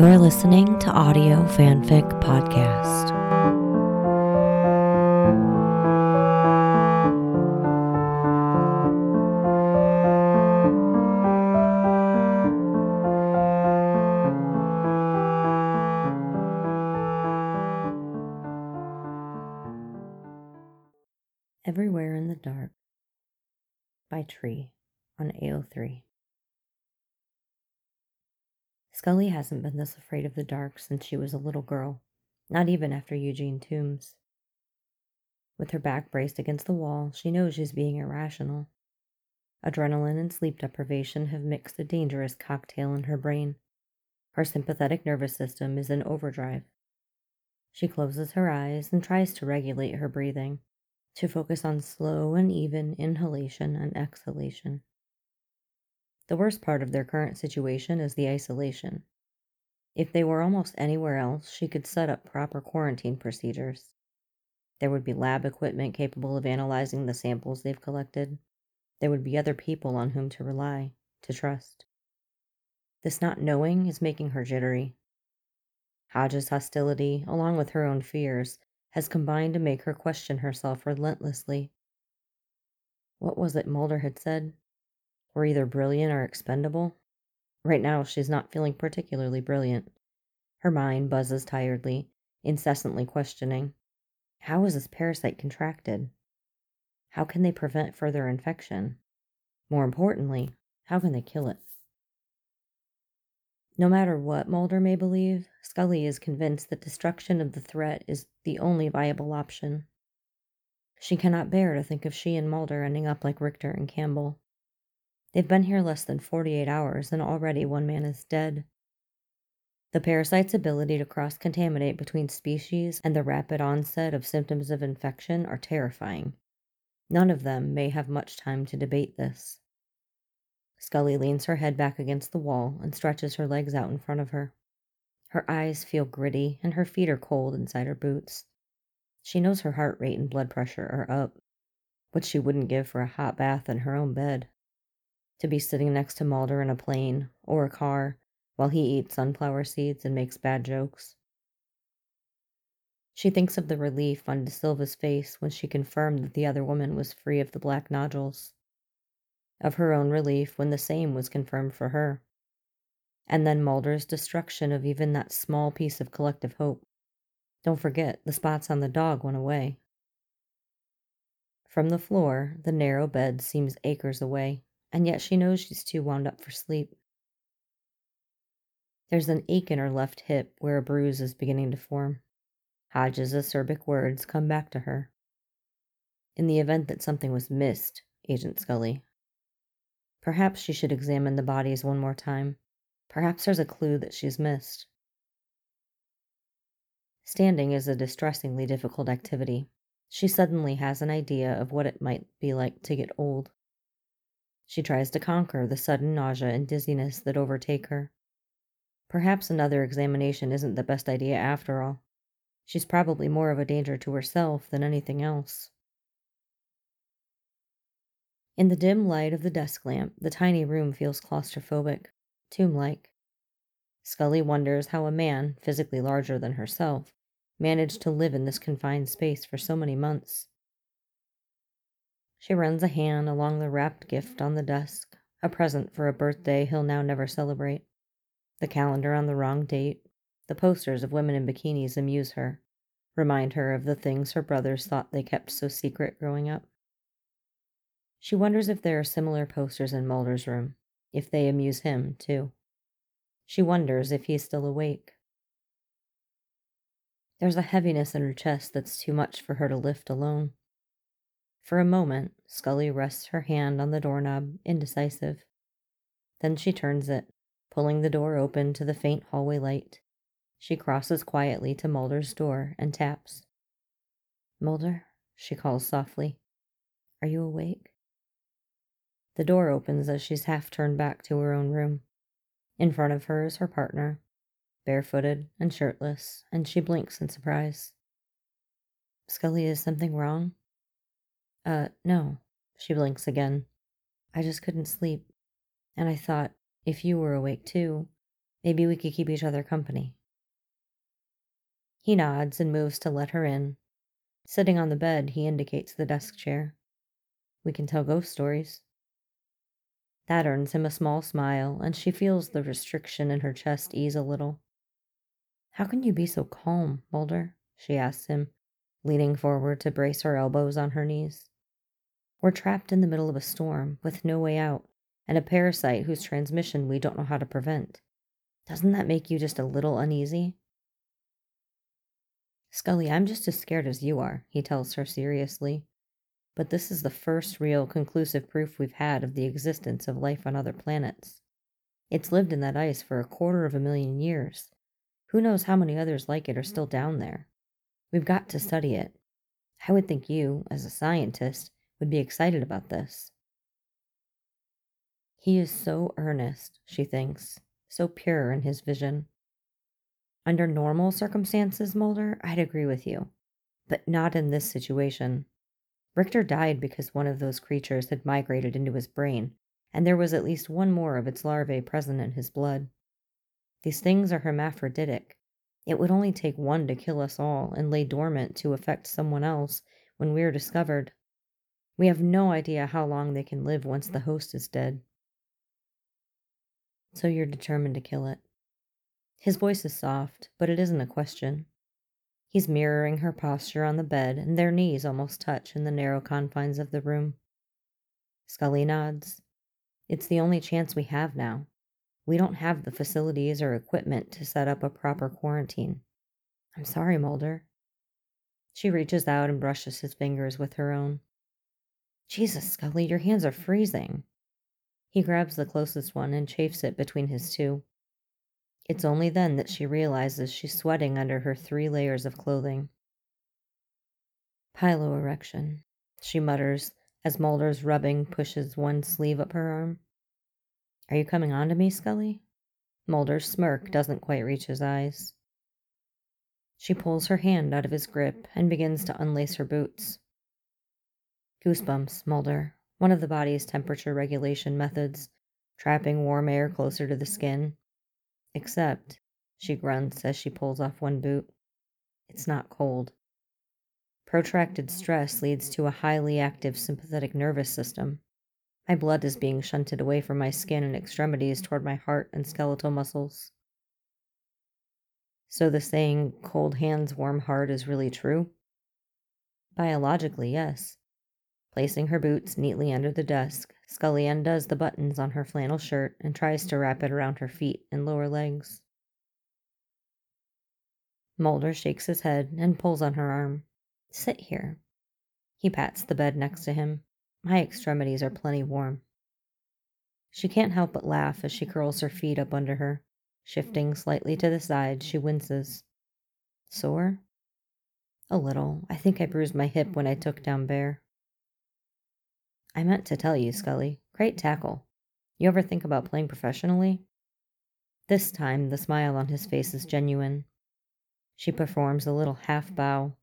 You're listening to Audio Fanfic Podcast. Everywhere in the Dark by Tree on AO3. Scully hasn't been this afraid of the dark since she was a little girl, not even after Eugene Toombs. With her back braced against the wall, she knows she's being irrational. Adrenaline and sleep deprivation have mixed a dangerous cocktail in her brain. Her sympathetic nervous system is in overdrive. She closes her eyes and tries to regulate her breathing, to focus on slow and even inhalation and exhalation. The worst part of their current situation is the isolation. If they were almost anywhere else, she could set up proper quarantine procedures. There would be lab equipment capable of analyzing the samples they've collected. There would be other people on whom to rely, to trust. This not knowing is making her jittery. Hodge's hostility, along with her own fears, has combined to make her question herself relentlessly. What was it Mulder had said? We're either brilliant or expendable. Right now, she's not feeling particularly brilliant. Her mind buzzes tiredly, incessantly questioning How is this parasite contracted? How can they prevent further infection? More importantly, how can they kill it? No matter what Mulder may believe, Scully is convinced that destruction of the threat is the only viable option. She cannot bear to think of she and Mulder ending up like Richter and Campbell. They've been here less than 48 hours, and already one man is dead. The parasite's ability to cross contaminate between species and the rapid onset of symptoms of infection are terrifying. None of them may have much time to debate this. Scully leans her head back against the wall and stretches her legs out in front of her. Her eyes feel gritty and her feet are cold inside her boots. She knows her heart rate and blood pressure are up, what she wouldn't give for a hot bath in her own bed to be sitting next to Mulder in a plane or a car while he eats sunflower seeds and makes bad jokes. She thinks of the relief on De Silva's face when she confirmed that the other woman was free of the black nodules, of her own relief when the same was confirmed for her, and then Mulder's destruction of even that small piece of collective hope. Don't forget, the spots on the dog went away. From the floor, the narrow bed seems acres away and yet she knows she's too wound up for sleep. There's an ache in her left hip where a bruise is beginning to form. Hodge's acerbic words come back to her. In the event that something was missed, Agent Scully. Perhaps she should examine the bodies one more time. Perhaps there's a clue that she's missed. Standing is a distressingly difficult activity. She suddenly has an idea of what it might be like to get old. She tries to conquer the sudden nausea and dizziness that overtake her. Perhaps another examination isn't the best idea after all. She's probably more of a danger to herself than anything else. In the dim light of the desk lamp, the tiny room feels claustrophobic, tomb like. Scully wonders how a man, physically larger than herself, managed to live in this confined space for so many months. She runs a hand along the wrapped gift on the desk, a present for a birthday he'll now never celebrate. The calendar on the wrong date, the posters of women in bikinis amuse her, remind her of the things her brothers thought they kept so secret growing up. She wonders if there are similar posters in Mulder's room, if they amuse him, too. She wonders if he's still awake. There's a heaviness in her chest that's too much for her to lift alone. For a moment, Scully rests her hand on the doorknob, indecisive. Then she turns it, pulling the door open to the faint hallway light. She crosses quietly to Mulder's door and taps. Mulder, she calls softly. Are you awake? The door opens as she's half turned back to her own room. In front of her is her partner, barefooted and shirtless, and she blinks in surprise. Scully, is something wrong? Uh, no. She blinks again. I just couldn't sleep. And I thought, if you were awake too, Maybe we could keep each other company. He nods and moves to let her in. Sitting on the bed, he indicates the desk chair. We can tell ghost stories. That earns him a small smile, and she feels the restriction in her chest ease a little. How can you be so calm, Mulder? she asks him, leaning forward to brace her elbows on her knees. We're trapped in the middle of a storm with no way out, and a parasite whose transmission we don't know how to prevent. Doesn't that make you just a little uneasy? Scully, I'm just as scared as you are, he tells her seriously. But this is the first real conclusive proof we've had of the existence of life on other planets. It's lived in that ice for a quarter of a million years. Who knows how many others like it are still down there? We've got to study it. I would think you, as a scientist, would be excited about this. He is so earnest, she thinks, so pure in his vision. Under normal circumstances, Mulder, I'd agree with you, but not in this situation. Richter died because one of those creatures had migrated into his brain, and there was at least one more of its larvae present in his blood. These things are hermaphroditic. It would only take one to kill us all and lay dormant to affect someone else when we are discovered. We have no idea how long they can live once the mm. host is dead. So you're determined to kill it. His voice is soft, but it isn't a question. He's mirroring her posture on the bed, and their knees almost touch in the narrow confines of the room. Scully nods. It's the only chance we have now. We don't have the facilities or equipment to set up a proper quarantine. I'm sorry, Mulder. She reaches out and brushes his fingers with her own. Jesus, Scully, your hands are freezing. He grabs the closest one and chafes it between his two. It's only then that she realizes she's sweating under her three layers of clothing. Piloerection, she mutters as Mulder's rubbing pushes one sleeve up her arm. Are you coming on to me, Scully? Mulder's smirk doesn't quite reach his eyes. She pulls her hand out of his grip and begins to unlace her boots. Goosebumps, Mulder, one of the body's temperature regulation methods, trapping warm air closer to the skin. Except, she grunts as she pulls off one boot, it's not cold. Protracted stress leads to a highly active sympathetic nervous system. My blood is being shunted away from my skin and extremities toward my heart and skeletal muscles. So the saying, cold hands, warm heart, is really true? Biologically, yes. Placing her boots neatly under the desk, Scully undoes the buttons on her flannel shirt and tries to wrap it around her feet and lower legs. Mulder shakes his head and pulls on her arm. Sit here. He pats the bed next to him. My extremities are plenty warm. She can't help but laugh as she curls her feet up under her. Shifting slightly to the side, she winces. Sore? A little. I think I bruised my hip when I took down Bear. I meant to tell you, Scully. Great tackle. You ever think about playing professionally? This time, the smile on his face is genuine. She performs a little half bow.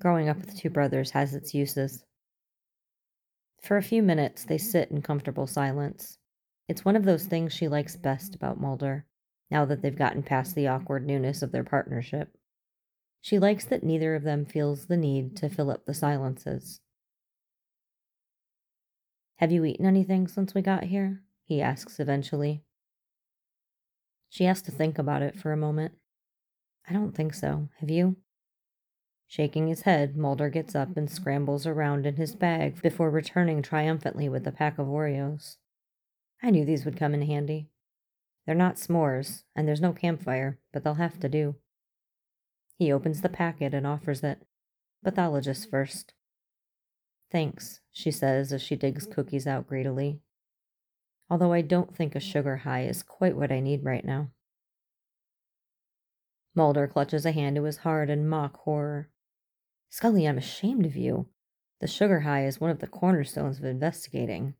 Growing up with two brothers has its uses. For a few minutes, they sit in comfortable silence. It's one of those things she likes best about Mulder, now that they've gotten past the awkward newness of their partnership. She likes that neither of them feels the need to fill up the silences. Have you eaten anything since we got here? he asks eventually. She has to think about it for a moment. I don't think so. Have you? Shaking his head, Mulder gets up and scrambles around in his bag before returning triumphantly with a pack of Oreos. I knew these would come in handy. They're not s'mores, and there's no campfire, but they'll have to do. He opens the packet and offers it. Pathologist first. Thanks, she says as she digs mm-hmm. cookies out greedily. Although I don't think a mm-hmm. sugar high is quite what I need right now. Mulder clutches a hand to his heart in mock horror. Scully, I'm ashamed of you. The sugar high is one of the cornerstones of investigating.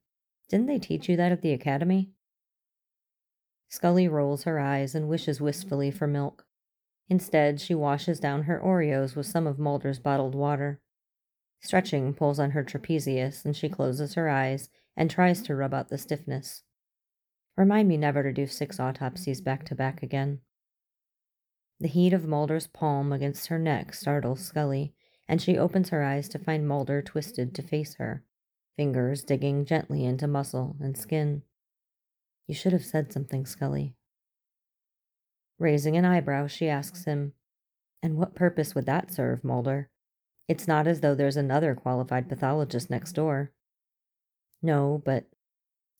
Didn't they teach you that at the academy? Scully rolls her eyes and wishes wistfully mm-hmm. for milk. Instead, she washes down her Oreos with some of Mulder's bottled water. Stretching pulls on her trapezius, and she closes her eyes and tries to rub out the stiffness. Remind me never to do six autopsies back to back again. The heat of Mulder's palm against her neck startles Scully, and she opens her eyes to find Mulder twisted to face her, fingers digging gently into muscle and skin. You should have said something, Scully. Raising an eyebrow, she asks him, And what purpose would that serve, Mulder? It's not as though there's another qualified pathologist next door. No, but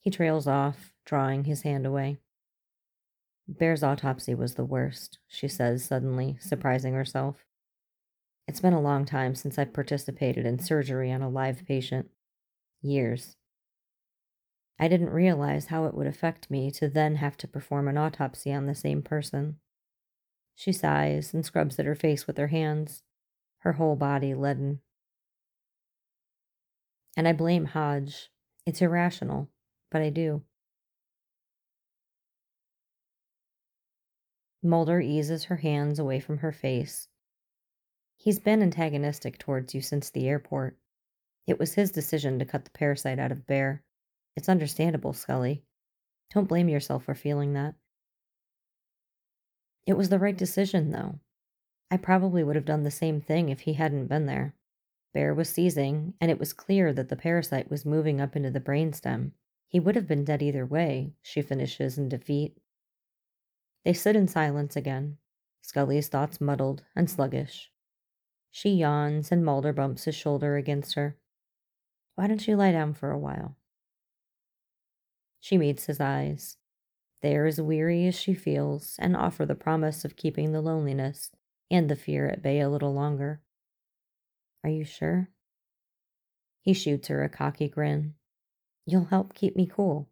he trails off, drawing his hand away. Bear's autopsy was the worst, she says suddenly, surprising herself. It's been a long time since I've participated in surgery on a live patient. Years. I didn't realize how it would affect me to then have to perform an autopsy on the same person. She sighs and scrubs at her face with her hands, her whole body leaden. And I blame Hodge. It's irrational, but I do. Mulder eases her hands away from her face. He's been antagonistic towards you since the airport. It was his decision to cut the parasite out of Bear. It's understandable, Scully. Don't blame yourself for feeling that. It was the right decision, though. I probably would have done the same thing if he hadn't been there. Bear was seizing, and it was clear that the parasite was moving up into the brainstem. He would have been dead either way, she finishes in defeat. They sit in silence again, Scully's thoughts muddled and sluggish. She yawns, and Mulder bumps his shoulder against her. Why don't you lie down for a while? She meets his eyes. They are as weary as she feels and offer the promise of keeping the loneliness and the fear at bay a little longer. Are you sure? He shoots her a cocky grin. You'll help keep me cool.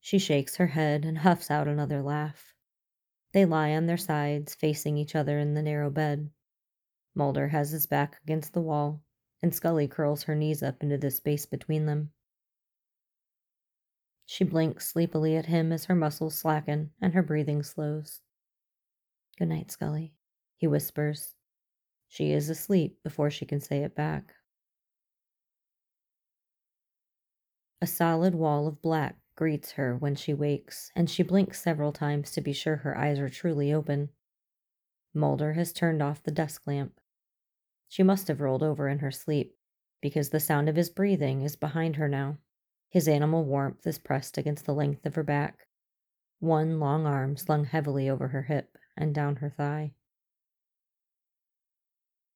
She shakes her head and huffs out another laugh. They lie on their sides, facing each other in the narrow bed. Mulder has his back against the wall, and Scully curls her knees up into the space between them. She blinks sleepily at him as her muscles slacken and her breathing slows. Good night, Scully, he whispers. She is asleep before she can say it back. A solid wall of black greets her when she wakes, and she blinks several times to be sure her eyes are truly open. Mulder has turned off the desk lamp. She must have rolled over in her sleep, because the sound of his breathing is behind her now. His animal warmth is pressed against the length of her back, one long arm slung heavily over her hip and down her thigh.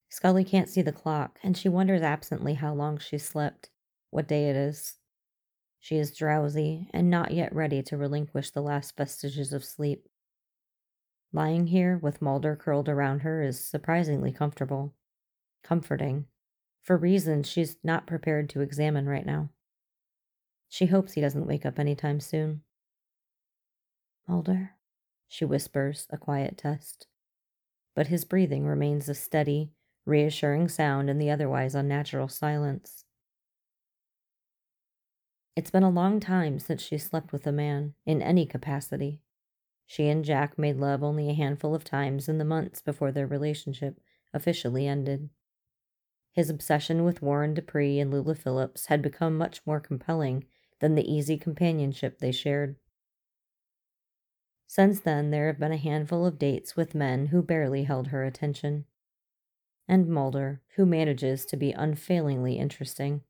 Scully can't see the clock, and she wonders absently how long she's slept, what day it is. She is drowsy and not yet ready to relinquish the last vestiges of sleep. Lying here with Mulder curled around her is surprisingly comfortable, comforting, for reasons she's not prepared to examine right now. She hopes he doesn't wake up any time soon. Mulder, she whispers, a quiet test. But his breathing remains a steady, reassuring sound in the otherwise unnatural silence. It's been a long time since she slept with a man, in any capacity. She and Jack made love only a handful of times in the months before their relationship officially ended. His obsession with Warren Dupree and Lula Phillips had become much more compelling than the easy companionship they shared. Since then, there have been a handful of dates with men who barely held her attention. And Mulder, who manages to be unfailingly interesting.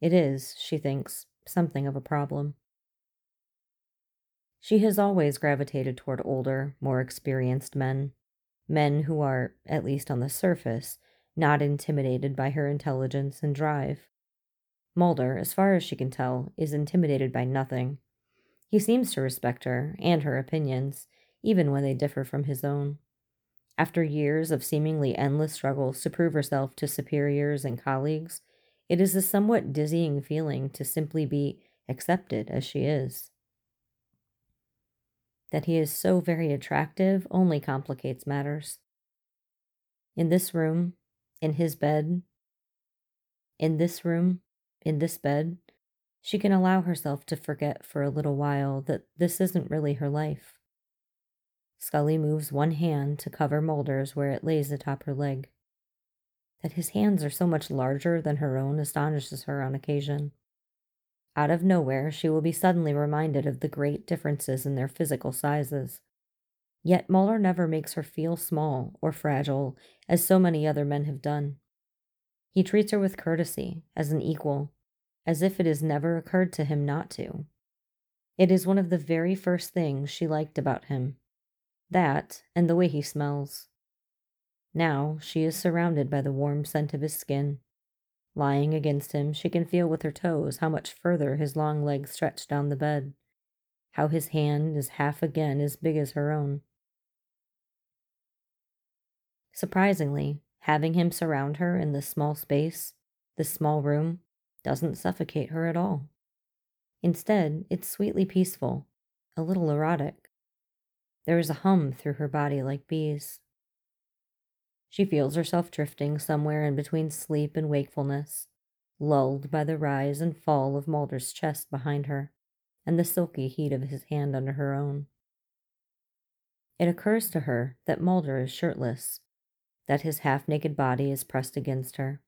It is, she thinks, something of a problem. She has always gravitated toward older, more experienced men, men who are, at least on the surface, not intimidated by her intelligence and drive. Mulder, as far as she can tell, is intimidated by nothing. He seems to respect her and her opinions, even when they differ from his own. After years of seemingly endless struggles to prove herself to superiors and colleagues, it is a somewhat dizzying feeling to simply be accepted as she is. That he is so very attractive only complicates matters. In this room, in his bed, in this room, in this bed, she can allow herself to forget for a little while that this isn't really her life. Scully moves one hand to cover Mulder's where it lays atop her leg. That his hands are so much larger than her own astonishes her on occasion. Out of nowhere, she will be suddenly reminded of the great differences in their physical sizes. Yet Mulder never makes her feel small or fragile, as so many other men have done. He treats her with courtesy, as an equal, as if it has never occurred to him not to. It is one of the very first things she liked about him. That, and the way he smells. Now she is surrounded by the warm scent of his skin. Lying against him, she can feel with her toes how much further his long legs stretch down the bed, how his hand is half again as big as her own. Surprisingly, having him surround her in this small space, this small room, doesn't suffocate her at all. Instead, it's sweetly peaceful, a little erotic. There is a hum through her body like bees. She feels herself drifting somewhere in between sleep and wakefulness, lulled by the rise and fall of Mulder's chest behind her and the silky heat of his hand under her own. It occurs to her that Mulder is shirtless, that his half naked body is pressed against her.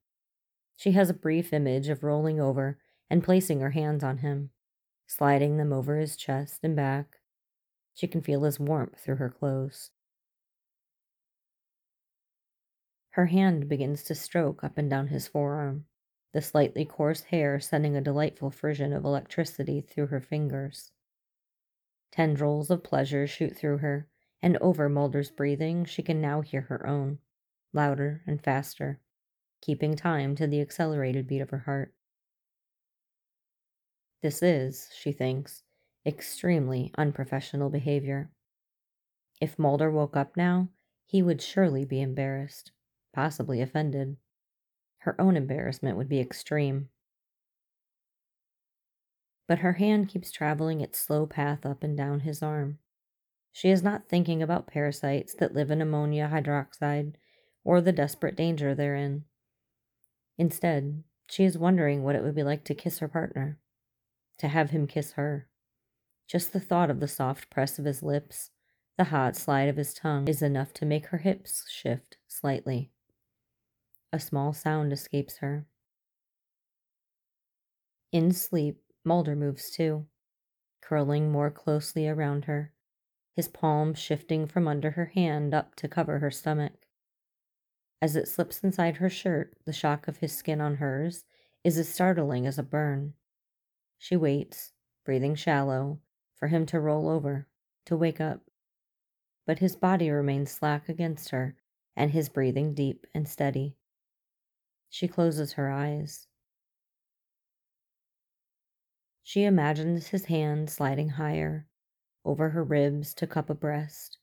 She has a brief image of rolling over and placing her hands on him, sliding them over his chest and back. She can feel his warmth through her clothes. Her hand begins to stroke up and down his forearm, the slightly coarse hair sending a delightful frisson of electricity through her fingers. Tendrils of pleasure shoot through her, and over Mulder's breathing she can now hear her own, louder and faster, keeping time to the accelerated beat of her heart. This is, she thinks, extremely unprofessional behavior. If Mulder woke up now, he would surely be embarrassed possibly offended. Her own embarrassment would be extreme. But her hand keeps traveling its slow path up and down his arm. She is not thinking about parasites that live in ammonia hydroxide or the desperate danger therein. Instead, she is wondering what it would be like to kiss her partner, to have him kiss her. Just the thought of the soft press of his lips, the hot slide of his tongue, is enough to make her hips shift slightly. A small sound escapes her. In sleep, Mulder moves too, curling more closely around her, his palm shifting from under her hand up to cover her stomach. As it slips inside her shirt, the shock of his skin on hers is as startling as a burn. She waits, breathing shallow, for him to roll over, to wake up. But his body remains slack against her, and his breathing deep and steady. She closes her eyes. She imagines his hand sliding higher, over her ribs to cup a breast.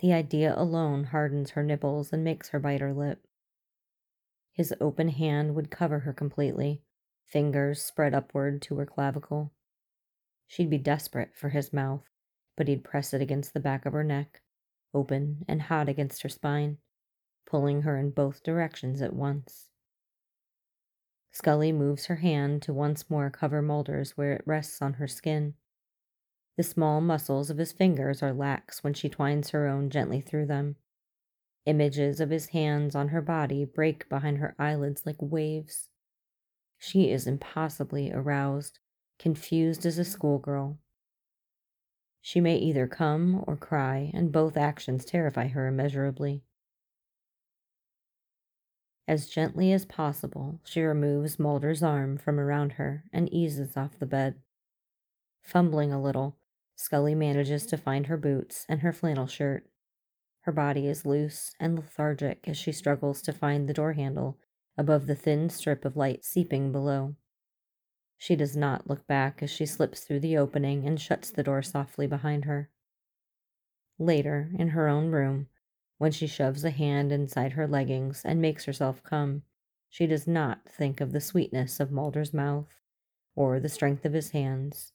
The idea alone hardens her nipples and makes her bite her lip. His open hand would cover her completely, fingers spread upward to her clavicle. She'd be desperate for his mouth, but he'd press it against the back of her neck, open and hot against her spine, pulling her in both directions at once. Scully moves her hand to once more cover Mulder's where it rests on her skin. The small muscles of his fingers are lax when she twines her own gently through them. Images of his hands on her body break behind her eyelids like waves. She is impossibly aroused, confused as a schoolgirl. She may either come or cry, and both actions terrify her immeasurably. As gently as possible, she removes Mulder's arm from around her and eases off the bed. Fumbling a little, Scully manages to find her boots and her flannel shirt. Her body is loose and lethargic as she struggles to find the door handle above the thin strip of light seeping below. She does not look back as she slips through the opening and shuts the door softly behind her. Later, in her own room, when she shoves a hand inside her leggings and makes herself come, she does not think of the sweetness of Mulder's mouth, or the strength of his hands,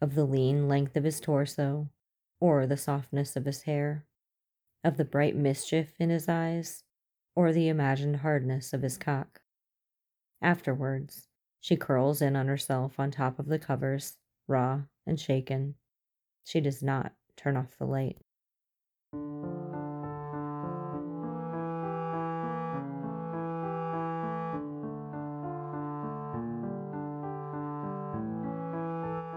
of the lean length of his torso, or the softness of his hair, of the bright mischief in his eyes, or the imagined hardness of his cock. Afterwards, she curls in on herself on top of the covers, raw and shaken. She does not turn off the light.